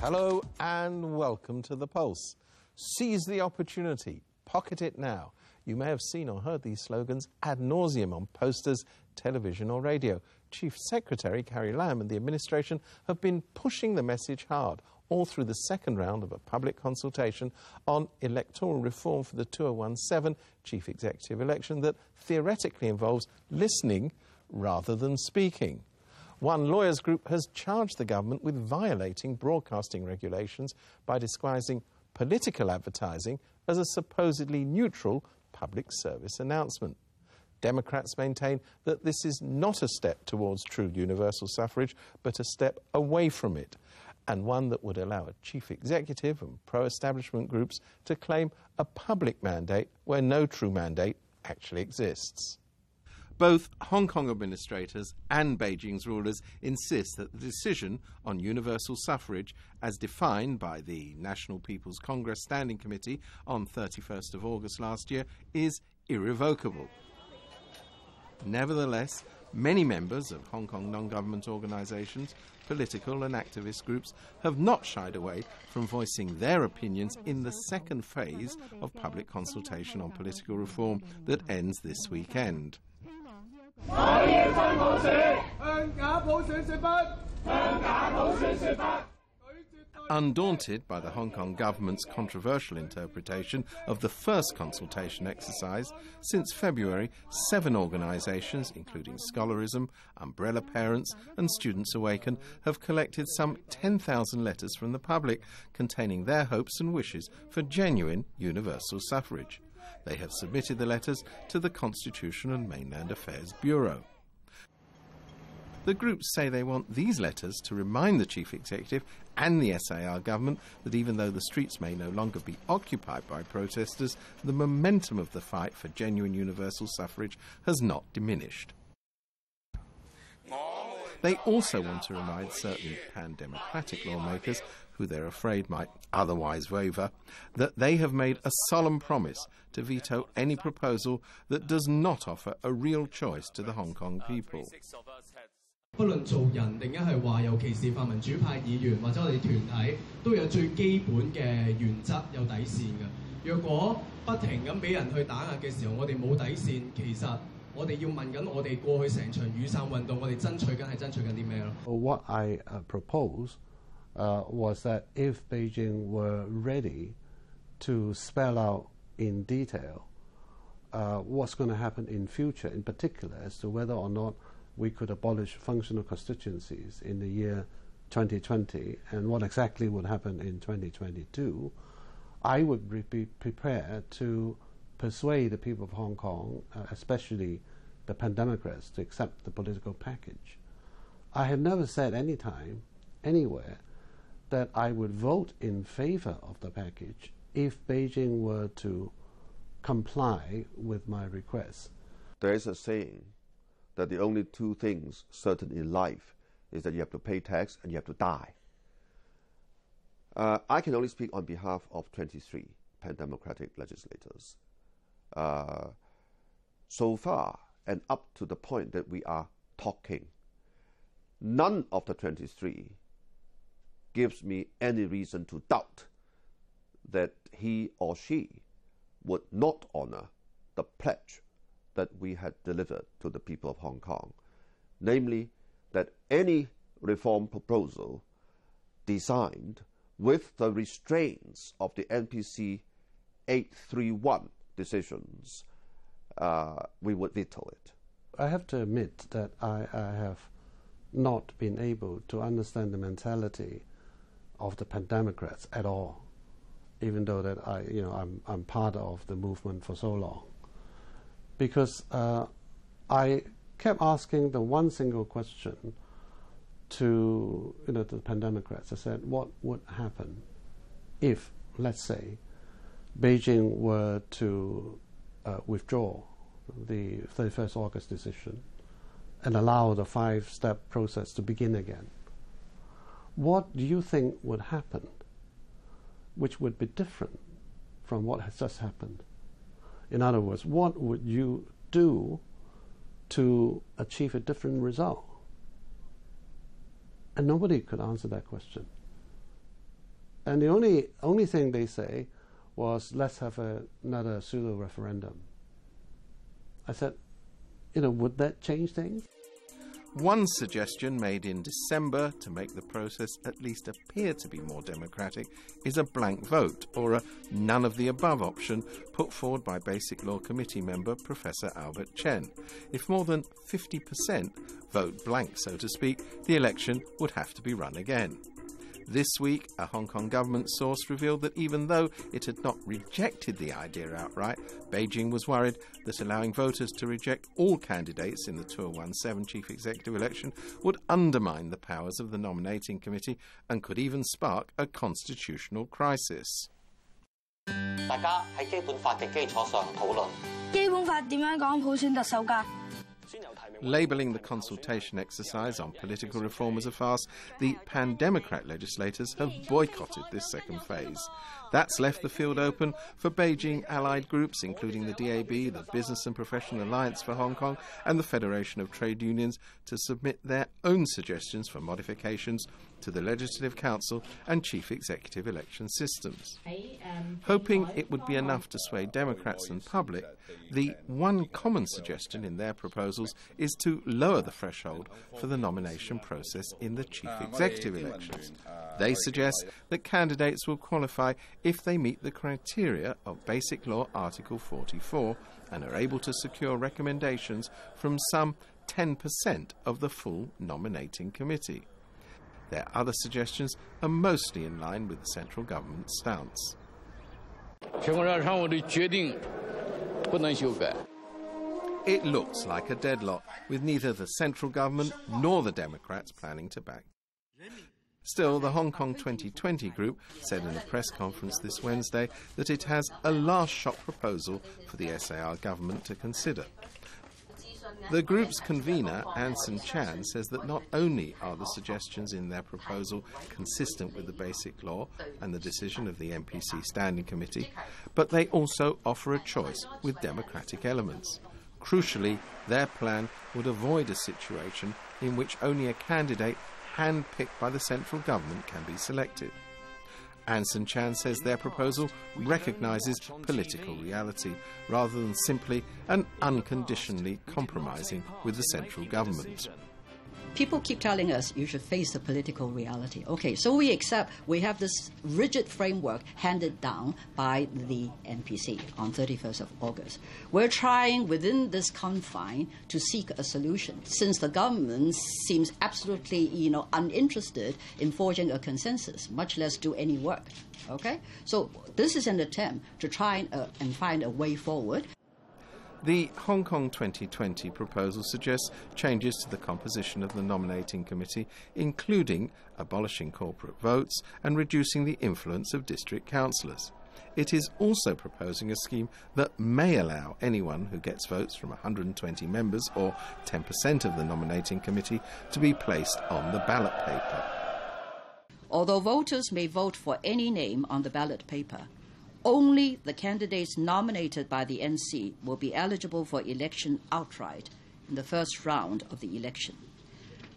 Hello and welcome to The Pulse. Seize the opportunity, pocket it now. You may have seen or heard these slogans ad nauseum on posters, television, or radio. Chief Secretary Carrie Lam and the administration have been pushing the message hard all through the second round of a public consultation on electoral reform for the 2017 chief executive election that theoretically involves listening rather than speaking. One lawyers group has charged the government with violating broadcasting regulations by disguising political advertising as a supposedly neutral public service announcement. Democrats maintain that this is not a step towards true universal suffrage, but a step away from it, and one that would allow a chief executive and pro establishment groups to claim a public mandate where no true mandate actually exists. Both Hong Kong administrators and Beijing's rulers insist that the decision on universal suffrage, as defined by the National People's Congress Standing Committee on 31st of August last year, is irrevocable. Nevertheless, many members of Hong Kong non government organisations, political and activist groups have not shied away from voicing their opinions in the second phase of public consultation on political reform that ends this weekend. Undaunted by the Hong Kong government's controversial interpretation of the first consultation exercise, since February, seven organisations, including Scholarism, Umbrella Parents, and Students Awaken, have collected some 10,000 letters from the public containing their hopes and wishes for genuine universal suffrage. They have submitted the letters to the Constitution and Mainland Affairs Bureau. The groups say they want these letters to remind the chief executive and the SAR government that even though the streets may no longer be occupied by protesters, the momentum of the fight for genuine universal suffrage has not diminished. They also want to remind certain pan democratic lawmakers who they're afraid might otherwise waver, that they have made a solemn promise to veto any proposal that does not offer a real choice to the Hong Kong people. 不论做人定一系话，尤其是泛民主派议员或者我哋团体，都有最基本嘅原则，有底线嘅。若果不停咁俾人去打压嘅时候，我哋冇底线，其实我哋要问紧我哋过去成场雨伞运动，我哋争取紧系争取紧啲咩咯？What I uh, propose uh, was that if Beijing were ready to spell out in detail uh, what's going to happen in future, in particular as to whether or not we could abolish functional constituencies in the year 2020 and what exactly would happen in 2022, I would be prepared to persuade the people of Hong Kong, uh, especially the pan Democrats, to accept the political package. I have never said any time, anywhere, that I would vote in favor of the package if Beijing were to comply with my request. There is a saying that the only two things certain in life is that you have to pay tax and you have to die. Uh, I can only speak on behalf of 23 pan democratic legislators. Uh, so far, and up to the point that we are talking, none of the 23 gives me any reason to doubt that he or she would not honor the pledge that we had delivered to the people of Hong Kong, namely that any reform proposal designed with the restraints of the NPC 831 decisions, uh, we would veto it. I have to admit that I, I have not been able to understand the mentality of the pan-democrats at all, even though that I, you know, I'm, I'm part of the movement for so long. Because uh, I kept asking the one single question to, you know, the pan-democrats. I said, what would happen if, let's say, Beijing were to uh, withdraw the 31st August decision and allow the five-step process to begin again? What do you think would happen which would be different from what has just happened? In other words, what would you do to achieve a different result? And nobody could answer that question. And the only, only thing they say was, let's have a, another pseudo referendum. I said, you know, would that change things? One suggestion made in December to make the process at least appear to be more democratic is a blank vote or a none of the above option put forward by Basic Law Committee member Professor Albert Chen. If more than 50% vote blank, so to speak, the election would have to be run again. This week, a Hong Kong government source revealed that even though it had not rejected the idea outright, Beijing was worried that allowing voters to reject all candidates in the 2017 chief executive election would undermine the powers of the nominating committee and could even spark a constitutional crisis. 大家喺基本法嘅基础上讨论。基本法点样讲普选特首㗎 ？Labelling the consultation exercise on political reform as a farce, the pan Democrat legislators have boycotted this second phase. That's left the field open for Beijing allied groups, including the DAB, the Business and Professional Alliance for Hong Kong, and the Federation of Trade Unions, to submit their own suggestions for modifications to the Legislative Council and Chief Executive election systems. Um, hoping it would be enough to sway Democrats and public, the one common suggestion in their proposals is to lower the threshold for the nomination process in the Chief Executive elections. They suggest that candidates will qualify if they meet the criteria of Basic Law Article 44 and are able to secure recommendations from some 10% of the full nominating committee. Their other suggestions are mostly in line with the central government's stance. It looks like a deadlock, with neither the central government nor the Democrats planning to back. Still, the Hong Kong 2020 group said in a press conference this Wednesday that it has a last shot proposal for the SAR government to consider. The group's convener, Anson Chan, says that not only are the suggestions in their proposal consistent with the basic law and the decision of the NPC Standing Committee, but they also offer a choice with democratic elements. Crucially, their plan would avoid a situation in which only a candidate handpicked by the central government can be selected. Anson Chan says their proposal recognises political reality rather than simply and unconditionally compromising with the central government. People keep telling us you should face the political reality. Okay, so we accept we have this rigid framework handed down by the NPC on 31st of August. We're trying within this confine to seek a solution since the government seems absolutely, you know, uninterested in forging a consensus, much less do any work. Okay? So this is an attempt to try and, uh, and find a way forward. The Hong Kong 2020 proposal suggests changes to the composition of the nominating committee, including abolishing corporate votes and reducing the influence of district councillors. It is also proposing a scheme that may allow anyone who gets votes from 120 members or 10% of the nominating committee to be placed on the ballot paper. Although voters may vote for any name on the ballot paper, only the candidates nominated by the NC will be eligible for election outright in the first round of the election.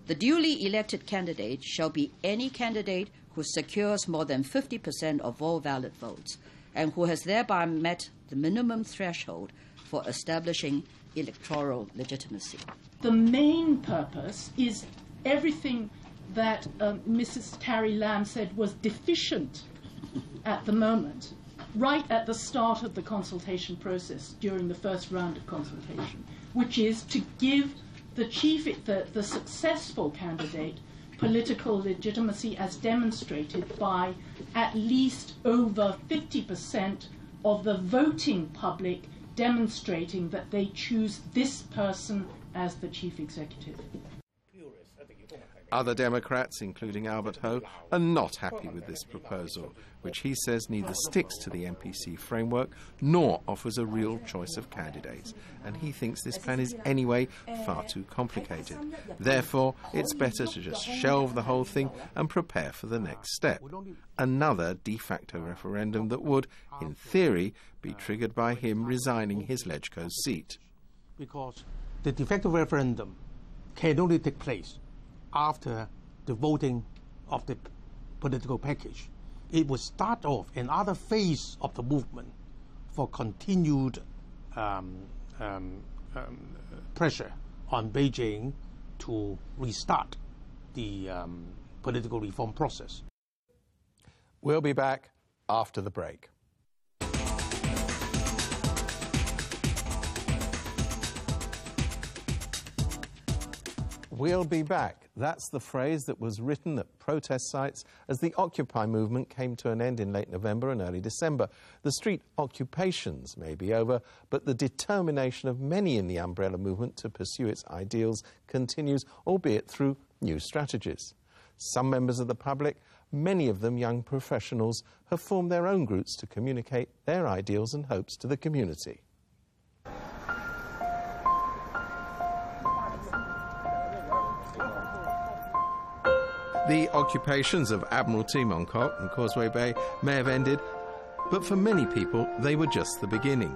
The duly elected candidate shall be any candidate who secures more than 50% of all valid votes and who has thereby met the minimum threshold for establishing electoral legitimacy. The main purpose is everything that um, Mrs. Carrie Lam said was deficient at the moment right at the start of the consultation process during the first round of consultation, which is to give the chief, the, the successful candidate political legitimacy as demonstrated by at least over 50% of the voting public demonstrating that they choose this person as the chief executive. Other Democrats, including Albert Ho, are not happy with this proposal, which he says neither sticks to the NPC framework nor offers a real choice of candidates. And he thinks this plan is anyway far too complicated. Therefore, it's better to just shelve the whole thing and prepare for the next step another de facto referendum that would, in theory, be triggered by him resigning his LegCo seat. Because the de facto referendum can only take place after the voting of the political package. it would start off another phase of the movement for continued um, um, um, pressure on Beijing to restart the um, political reform process. We'll be back after the break. We'll be back. That's the phrase that was written at protest sites as the Occupy movement came to an end in late November and early December. The street occupations may be over, but the determination of many in the umbrella movement to pursue its ideals continues, albeit through new strategies. Some members of the public, many of them young professionals, have formed their own groups to communicate their ideals and hopes to the community. The occupations of Admiralty, Mongkok, and Causeway Bay may have ended, but for many people, they were just the beginning.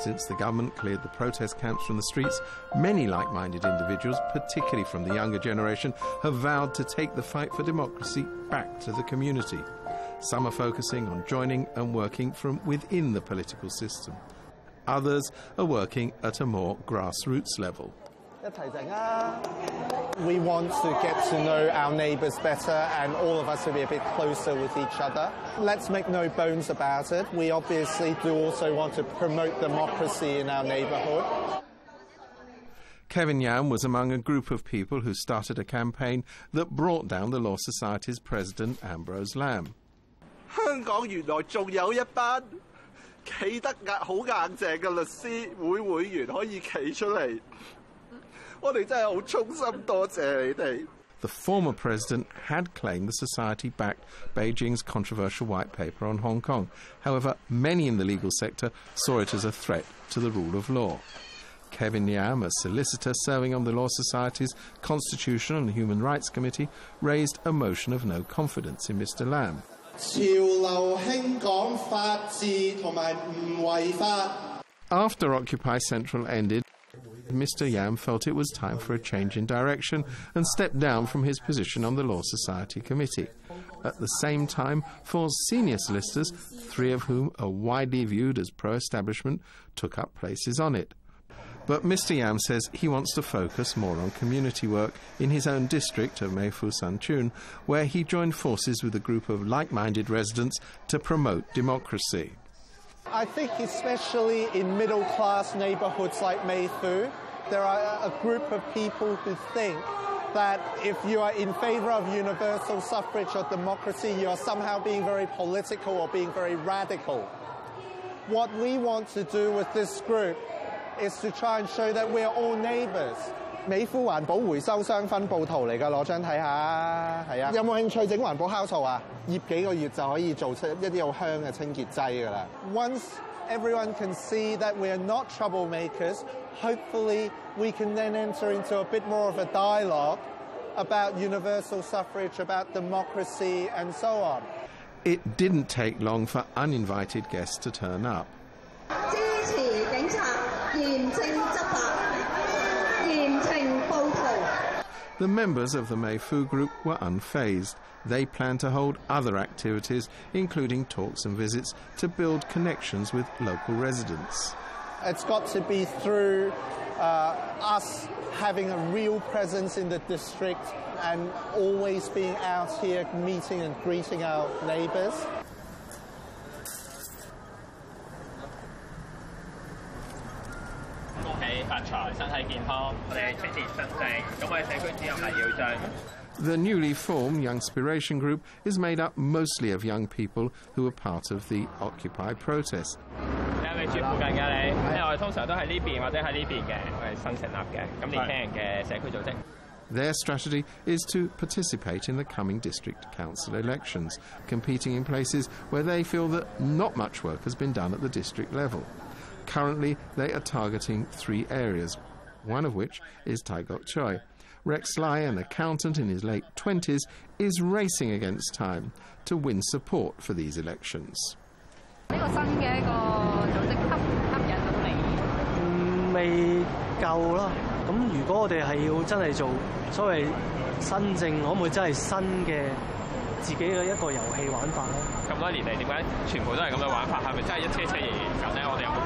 Since the government cleared the protest camps from the streets, many like minded individuals, particularly from the younger generation, have vowed to take the fight for democracy back to the community. Some are focusing on joining and working from within the political system. Others are working at a more grassroots level. Ah. We want to get to know our neighbours better and all of us to be a bit closer with each other. Let's make no bones about it. We obviously do also want to promote democracy in our neighbourhood. Kevin Yam was among a group of people who started a campaign that brought down the Law Society's president Ambrose Lam. 香港原來仲有一班企得硬好硬淨嘅律師會會員可以企出嚟 我哋真系好衷心多谢你哋。 The former president had claimed the society backed Beijing's controversial white paper on Hong Kong. However, many in the legal sector saw it as a threat to the rule of law. Kevin Yam, a solicitor serving on the Law Society's Constitutional and Human Rights Committee, raised a motion of no confidence in Mr. Lam. 潮流兴讲法治同埋唔违法。 After Occupy Central ended, Mr. Yam felt it was time for a change in direction and stepped down from his position on the Law Society Committee. At the same time, four senior solicitors, three of whom are widely viewed as pro establishment, took up places on it. But Mr. Yam says he wants to focus more on community work in his own district of Meifu Sanchun, where he joined forces with a group of like minded residents to promote democracy. I think especially in middle class neighbourhoods like Mei Foo, there are a group of people who think that if you are in favour of universal suffrage or democracy, you are somehow being very political or being very radical. What we want to do with this group is to try and show that we're all neighbours. 美孚环保回收商分布图嚟㗎，攞张睇下。系啊，有冇兴趣整环保酵素啊？腌几个月就可以做出一啲好香嘅清洁剂㗎啦。Once everyone can see that we are not troublemakers, hopefully we can then enter into a bit more of a dialogue about universal suffrage, about democracy, and so on. It didn't take long for uninvited guests to turn up. The members of the Mei Foo group were unfazed. They plan to hold other activities, including talks and visits, to build connections with local residents. It's got to be through uh, us having a real presence in the district and always being out here meeting and greeting our neighbours. The newly formed Youngspiration Group is made up mostly of young people who were part of the Occupy protest. Their strategy is to participate in the coming district council elections, competing in places where they feel that not much work has been done at the district level. Currently, they are targeting three areas, one of which is Tai Kok Tsui. Rex Lai, an accountant in his late 20s, is racing against time to win support for these elections. 未夠啦，咁如果我哋係要真係做所謂新政，可唔可以真係新嘅自己嘅一個遊戲玩法咧？咁多年嚟點解全部都係咁嘅玩法？係咪真係一車車嘢嘢走咧？我哋有冇？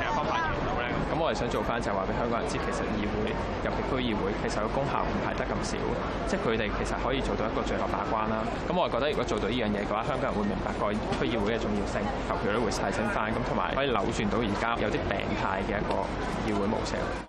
我哋想做翻就係話俾香港人知，其實議會尤其區議會其實個功效唔係得咁少，即係佢哋其實可以做到一個最後把關啦。咁我係覺得如果做到呢樣嘢嘅話，香港人會明白個區議會嘅重要性，投票率會提升翻，咁同埋可以扭轉到而家有啲病態嘅一個議會模式。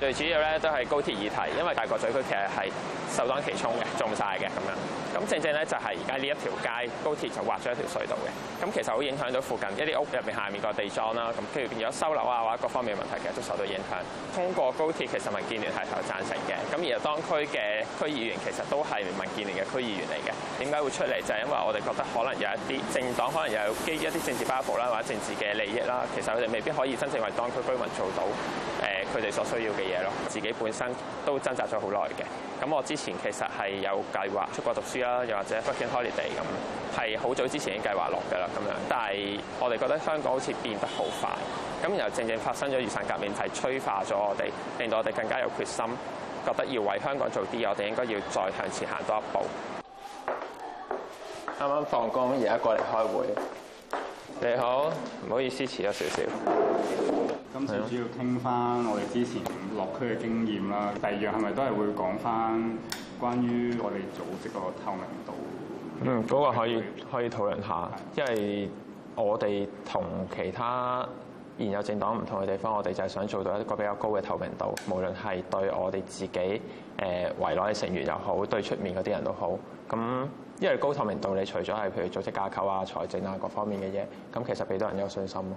最主要咧都係高鐵議題，因為大角咀區其實係首當其衝嘅，中晒嘅咁樣。咁正正咧就係而家呢一條街高鐵就挖咗一條隧道嘅，咁其實好影響到附近一啲屋入面下面個地樁啦。咁譬如變咗收樓啊或者各方面問題，其實都受到影響。通過高鐵其實民建聯係投贊成嘅，咁而當區嘅區議員其實都係民建聯嘅區議員嚟嘅。點解會出嚟？就係因為我哋覺得可能有一啲政黨可能有基於一啲政治包袱啦，或者政治嘅利益啦，其實佢哋未必可以真正為當區居民做到誒 佢哋所需要嘅嘢咯。自己本身都掙扎咗好耐嘅。咁我之前其實係有計劃出國讀書啦，又或者 working holiday 咁，係好早之前已經計劃落㗎啦咁樣。但係我哋覺得香港好似變得好快，咁然後正正發生咗雨傘革命，係催化咗我哋，令到我哋更加有決心，覺得要為香港做啲，我哋應該要再向前行多一步。啱啱放工，而家過嚟開會。你好，唔好意思遲咗少少。 今次主要傾翻我哋之前落區嘅經驗啦。第二樣係咪都係會講翻關於我哋組織個透明度？嗯，嗰、那個可以可以討論下，因為我哋同其他現有政黨唔同嘅地方，我哋就係想做到一個比較高嘅透明度，無論係對我哋自己誒圍內嘅成員又好，對出面嗰啲人都好。咁因為高透明度，你除咗係譬如組織架構啊、財政啊各方面嘅嘢，咁其實俾到人有信心咯。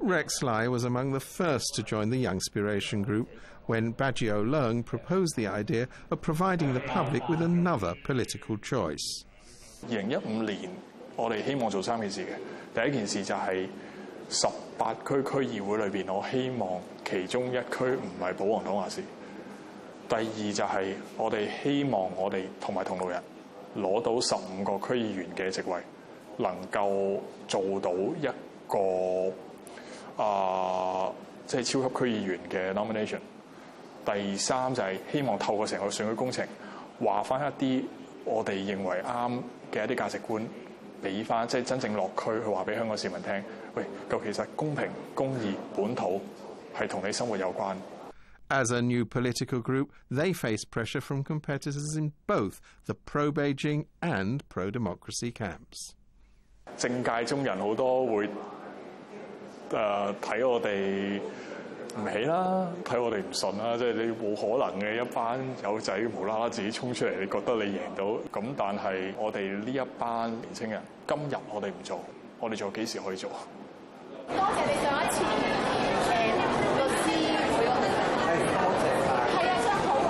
Rex Lai was among the first to join the Youngspiration group when Bajio Leung proposed the idea of providing the public with another political choice. 二零一五年，我哋希望做三件事嘅。第一件事就系十八区区议会里边，我希望其中一区唔系保皇党话事。第二就系我哋希望我哋同埋同路人攞到十五个区议员嘅席位，能够做到一个 啊，即係超級區議員嘅 nomination。第三就係希望透過成個選舉工程，話翻一啲我哋認為啱嘅一啲價值觀，俾翻即係真正落區去話俾香港市民聽。喂，究其實公平、公義、本土係同你生活有關。As a new political group, they face pressure from competitors in both the pro-Beijing and pro-democracy camps. 政界中人好多會 誒睇我哋唔起啦，睇我哋唔順啦，即係你冇可能嘅一班友仔無啦啦自己衝出嚟，你覺得你贏到咁？但係我哋呢一班年青人，今日我哋唔做，我哋仲有幾時可以做？多謝你上一次誒律師會嗰度。係啊，真好啊！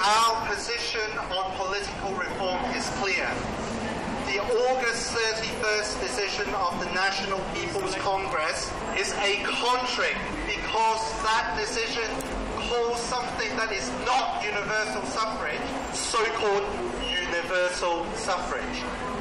Our position on political reform is clear. The August 31st decision of the National People's Congress is a contract because that decision calls something that is not universal suffrage so-called universal suffrage.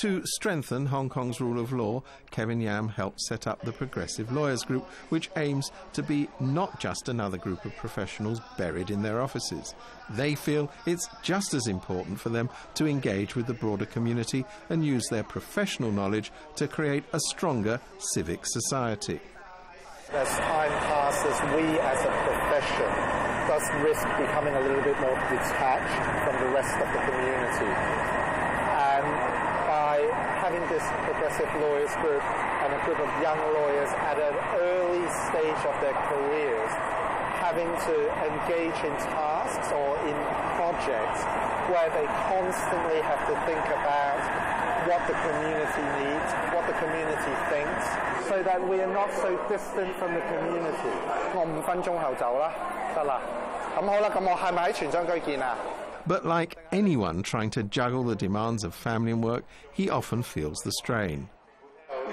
To strengthen Hong Kong's rule of law, Kevin Yam helped set up the Progressive Lawyers Group, which aims to be not just another group of professionals buried in their offices. They feel it's just as important for them to engage with the broader community and use their professional knowledge to create a stronger civic society. As time passes, we as a profession does risk becoming a little bit more detached from the rest of the community And by having this progressive lawyers group and a group of young lawyers at an early stage of their careers, having to engage in tasks or in projects where they constantly have to think about what the community needs, what the community thinks, so that we are not so distant from the community. 我五分钟后走啦，得啦。咁好啦，咁我系咪喺全章居见啊？ But like anyone trying to juggle the demands of family and work, he often feels the strain.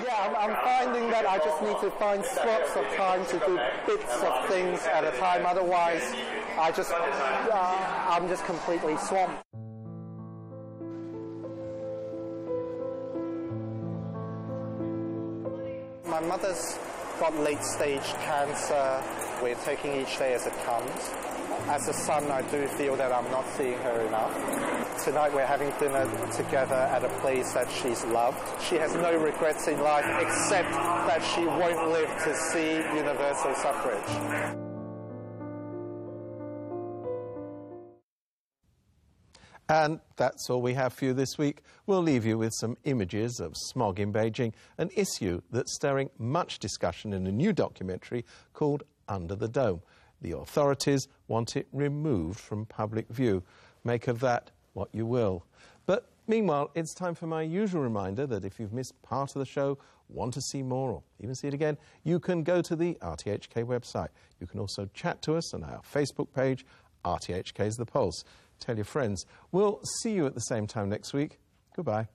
Yeah, I'm, I'm finding that I just need to find slots of time to do bits of things at a time. Otherwise, I just, uh, I'm just completely swamped. My mother's got late stage cancer We're taking each day as it comes. As a son, I do feel that I'm not seeing her enough. Tonight we're having dinner together at a place that she's loved. She has no regrets in life except that she won't live to see universal suffrage. And that's all we have for you this week. We'll leave you with some images of smog in Beijing, an issue that's stirring much discussion in a new documentary called Under the Dome. The authorities want it removed from public view. Make of that what you will. But meanwhile, it's time for my usual reminder that if you've missed part of the show, want to see more, or even see it again, you can go to the RTHK website. You can also chat to us on our Facebook page, RTHK's The Pulse tell your friends. We'll see you at the same time next week. Goodbye.